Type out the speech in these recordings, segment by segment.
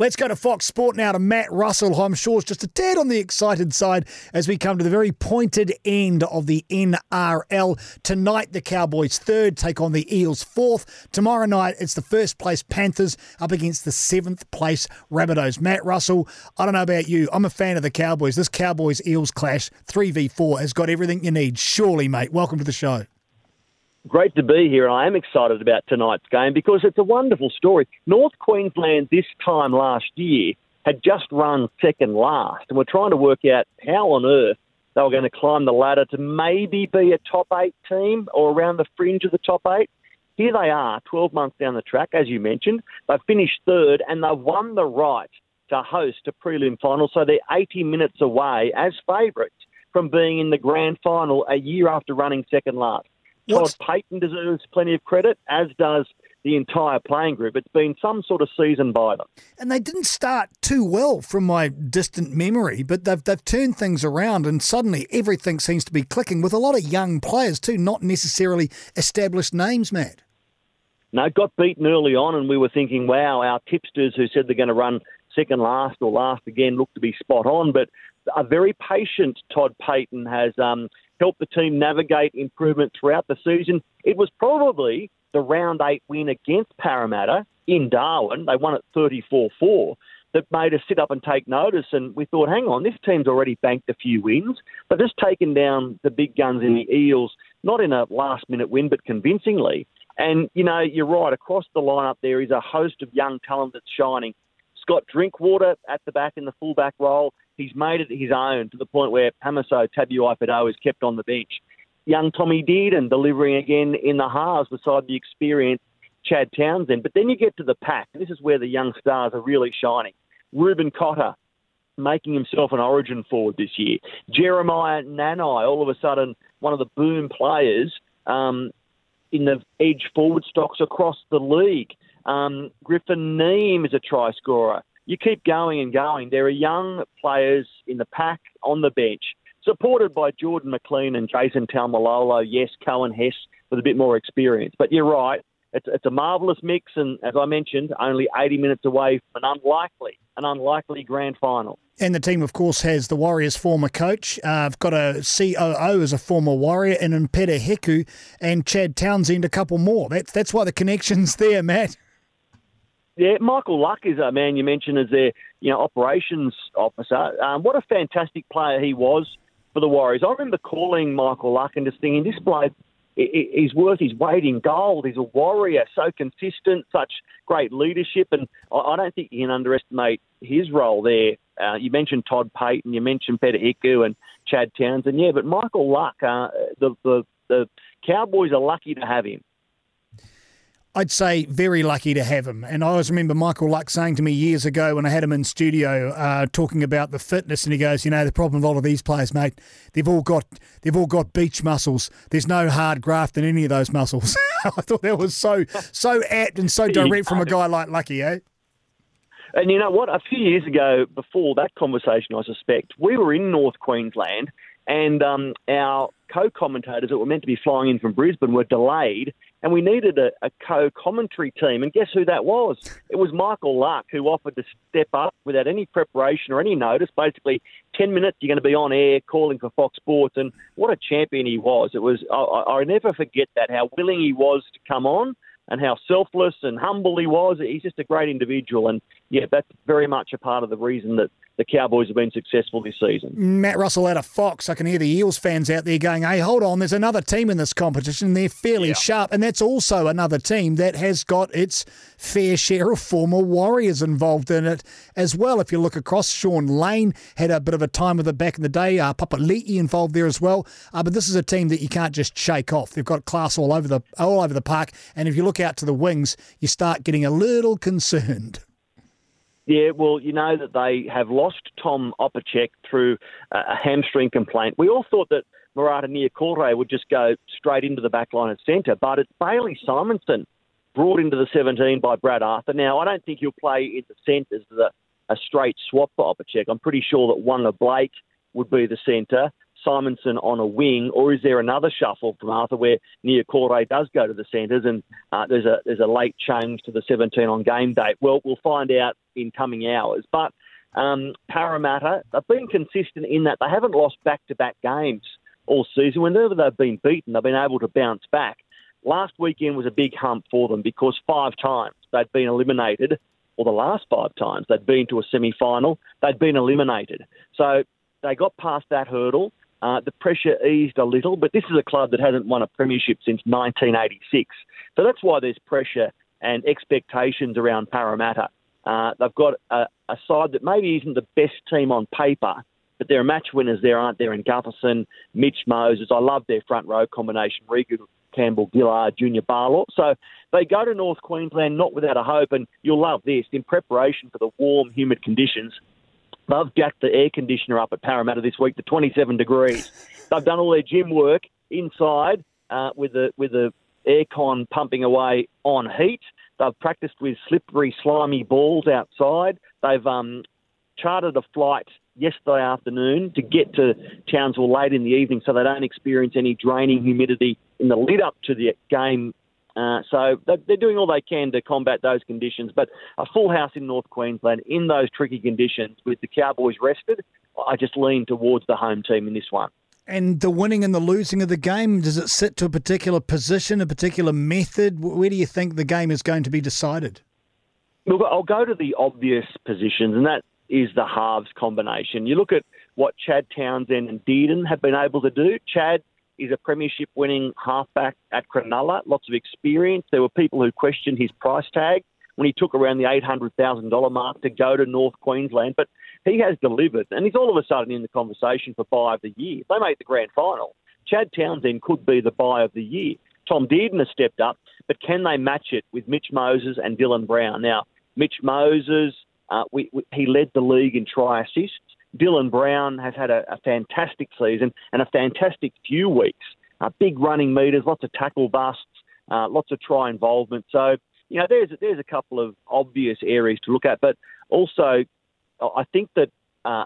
Let's go to Fox Sport now to Matt Russell, who I'm sure is just a tad on the excited side as we come to the very pointed end of the NRL. Tonight, the Cowboys third take on the Eels fourth. Tomorrow night, it's the first place Panthers up against the seventh place Rabbitohs. Matt Russell, I don't know about you. I'm a fan of the Cowboys. This Cowboys Eels clash, 3v4, has got everything you need. Surely, mate. Welcome to the show great to be here, I am excited about tonight's game because it's a wonderful story. North Queensland this time last year had just run second last, and we're trying to work out how on earth they were going to climb the ladder to maybe be a top eight team or around the fringe of the top eight. Here they are, 12 months down the track, as you mentioned. They've finished third, and they've won the right to host a prelim final, so they're 80 minutes away as favourites from being in the grand final a year after running second last. Todd Payten deserves plenty of credit, as does the entire playing group. It's been some sort of season by them. And they didn't start too well from my distant memory, but they've, they've turned things around and suddenly everything seems to be clicking with a lot of young players too, not necessarily established names, Matt. No, got beaten early on and we were thinking, wow, our tipsters who said they're going to run second last or last again look to be spot on, but a very patient Todd Payten has um, helped the team navigate improvement throughout the season. It was probably the round eight win against Parramatta in Darwin. They won it 34 4 that made us sit up and take notice. And we thought, hang on, this team's already banked a few wins. They've just taken down the big guns in the Eels, not in a last minute win, but convincingly. And, you know, you're right, across the lineup there is a host of young talent that's shining. Scott Drinkwater at the back in the fullback role he's made it his own to the point where Hamiso Tabuai-Fidow is kept on the bench. Young Tommy Dearden delivering again in the halves beside the experienced Chad Townsend. But then you get to the pack. This is where the young stars are really shining. Reuben Cotter making himself an origin forward this year. Jeremiah Nanai, all of a sudden one of the boom players um, in the edge forward stocks across the league. Um, Griffin Neame is a try scorer you keep going and going. There are young players in the pack on the bench, supported by Jordan McLean and Jason Taumalolo. Yes, Coen Hess with a bit more experience. But you're right. It's, it's a marvellous mix, and as I mentioned, only 80 minutes away from an unlikely, an unlikely grand final. And the team, of course, has the Warriors' former coach. Uh, I've got a COO as a former Warrior, and Peta Hiku and Chad Townsend, a couple more. That's that's why the connection's there, Matt. Yeah, Michael Luck is a man you mentioned as their you know operations officer. Um, what a fantastic player he was for the Warriors. I remember calling Michael Luck and just thinking, this bloke he's worth his weight in gold. He's a warrior, so consistent, such great leadership, and I don't think you can underestimate his role there. Uh, you mentioned Todd Payten, you mentioned Peta Hiku and Chad Townsend, yeah, but Michael Luck, uh, the, the the Cowboys are lucky to have him. I'd say very lucky to have him. And I always remember Michael Luck saying to me years ago when I had him in studio uh, talking about the fitness, and he goes, "You know, the problem with all of these players, mate, they've all got they've all got beach muscles. There's no hard graft in any of those muscles." I thought that was so so apt and so direct from a guy like Lucky, eh? And you know what? A few years ago, before that conversation, I suspect we were in North Queensland, and um, our co-commentators that were meant to be flying in from Brisbane were delayed and we needed a, a co-commentary team. And guess who that was? It was Michael Luck, who offered to step up without any preparation or any notice. Basically, ten minutes you're going to be on air calling for Fox Sports, and what a champion he was! It was I, I never forget that how willing he was to come on and how selfless and humble he was. He's just a great individual, and yeah, that's very much a part of the reason that the Cowboys have been successful this season. Matt Russell out of Fox. I can hear the Eels fans out there going, hey, hold on, there's another team in this competition. They're fairly yeah. sharp. And that's also another team that has got its fair share of former Warriors involved in it as well. If you look across, Shaun Lane had a bit of a time with it back in the day. Uh, Papali'i involved there as well. Uh, but this is a team that you can't just shake off. They've got class all over the all over the park. And if you look out to the wings, you start getting a little concerned. Yeah, well, you know that they have lost Tom Opacic through a hamstring complaint. We all thought that Marata Niukore would just go straight into the back line at centre, but it's Bailey Simonsson brought into the 17 by Brad Arthur. Now, I don't think he'll play in the centres as a, straight swap for Opacic. I'm pretty sure that Waqa Blake would be the centre. Simonsson on a wing, or is there another shuffle from Arthur where Niukore does go to the centres and uh, there's a there's a late change to the 17 on game date? Well, we'll find out in coming hours. But um, Parramatta, they've been consistent in that they haven't lost back-to-back games all season. Whenever they've been beaten, they've been able to bounce back. Last weekend was a big hump for them because five times they'd been eliminated, or the last five times they'd been to a semi-final, they'd been eliminated. So they got past that hurdle. Uh, the pressure eased a little, but this is a club that hasn't won a premiership since 1986. So that's why there's pressure and expectations around Parramatta. Uh, they've got a, a, side that maybe isn't the best team on paper, but there are match winners there, aren't there? In Gutherson, Mitch Moses. I love their front row combination. Reagan Campbell, Gillard, Junior Paulo. So they go to North Queensland not without a hope, and you'll love this. In preparation for the warm, humid conditions, They've jacked the air conditioner up at Parramatta this week to 27 degrees. They've done all their gym work inside uh, with the with the aircon pumping away on heat. They've practiced with slippery, slimy balls outside. They've um, chartered a flight yesterday afternoon to get to Townsville late in the evening so they don't experience any draining humidity in the lead up to the game uh, so they're doing all they can to combat those conditions. But a full house in North Queensland in those tricky conditions with the Cowboys rested, I just lean towards the home team in this one. And the winning and the losing of the game, does it sit to a particular position, a particular method? Where do you think the game is going to be decided? Look, I'll go to the obvious positions, and that is the halves combination. You look at what Chad Townsend and Dearden have been able to do. Chad is a premiership winning halfback at Cronulla, lots of experience. There were people who questioned his price tag when he took around the $800,000 mark to go to North Queensland, but he has delivered, and he's all of a sudden in the conversation for buy of the year. They make the grand final. Chad Townsend could be the buy of the year. Tom Dearden has stepped up, but can they match it with Mitch Moses and Dylan Brown? Now, Mitch Moses, uh, we, we, he led the league in try assists. Dylan Brown has had a, a fantastic season and a fantastic few weeks. Uh, big running meters, lots of tackle busts, uh, lots of try involvement. So, you know, there's there's a couple of obvious areas to look at, but also I think that uh,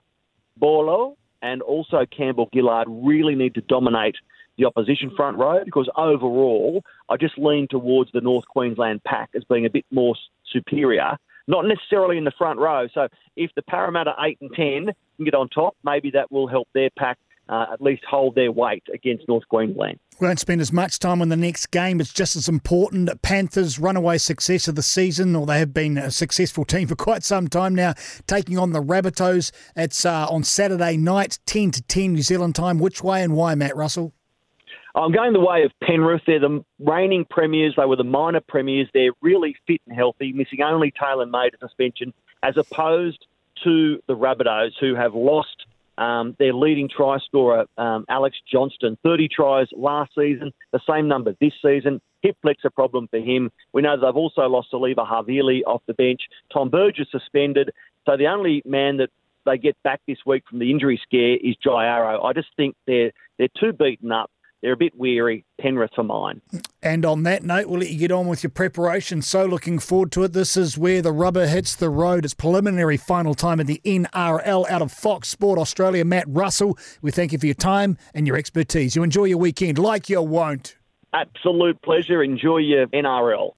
Paulo and also Campbell Gillard really need to dominate the opposition front row because overall, I just lean towards the North Queensland pack as being a bit more superior not necessarily in the front row. So if the Parramatta 8 and 10 can get on top, maybe that will help their pack uh, at least hold their weight against North Queensland. We won't spend as much time on the next game. It's just as important. Panthers' runaway success of the season, or they have been a successful team for quite some time now, taking on the Rabbitohs. It's uh, on Saturday night, 10 to 10 New Zealand time. Which way and why, Matt Russell? I'm going the way of Penrith. They're the reigning premiers. They were the minor premiers. They're really fit and healthy, missing only Taylor May to suspension, as opposed to the Rabbitohs, who have lost um, their leading try scorer, um, Alex Johnston. 30 tries last season, the same number this season. Hip flex a problem for him. We know they've also lost Siliva Havili off the bench. Tom Burgess suspended. So the only man that they get back this week from the injury scare is Jai Arrow. I just think they're they're too beaten up they're a bit weary. Penrith for mine. And on that note, we'll let you get on with your preparation. So looking forward to it. This is where the rubber hits the road. It's preliminary final time of the NRL out of Fox Sport Australia. Matt Russell, we thank you for your time and your expertise. You enjoy your weekend like you won't. Absolute pleasure. Enjoy your NRL.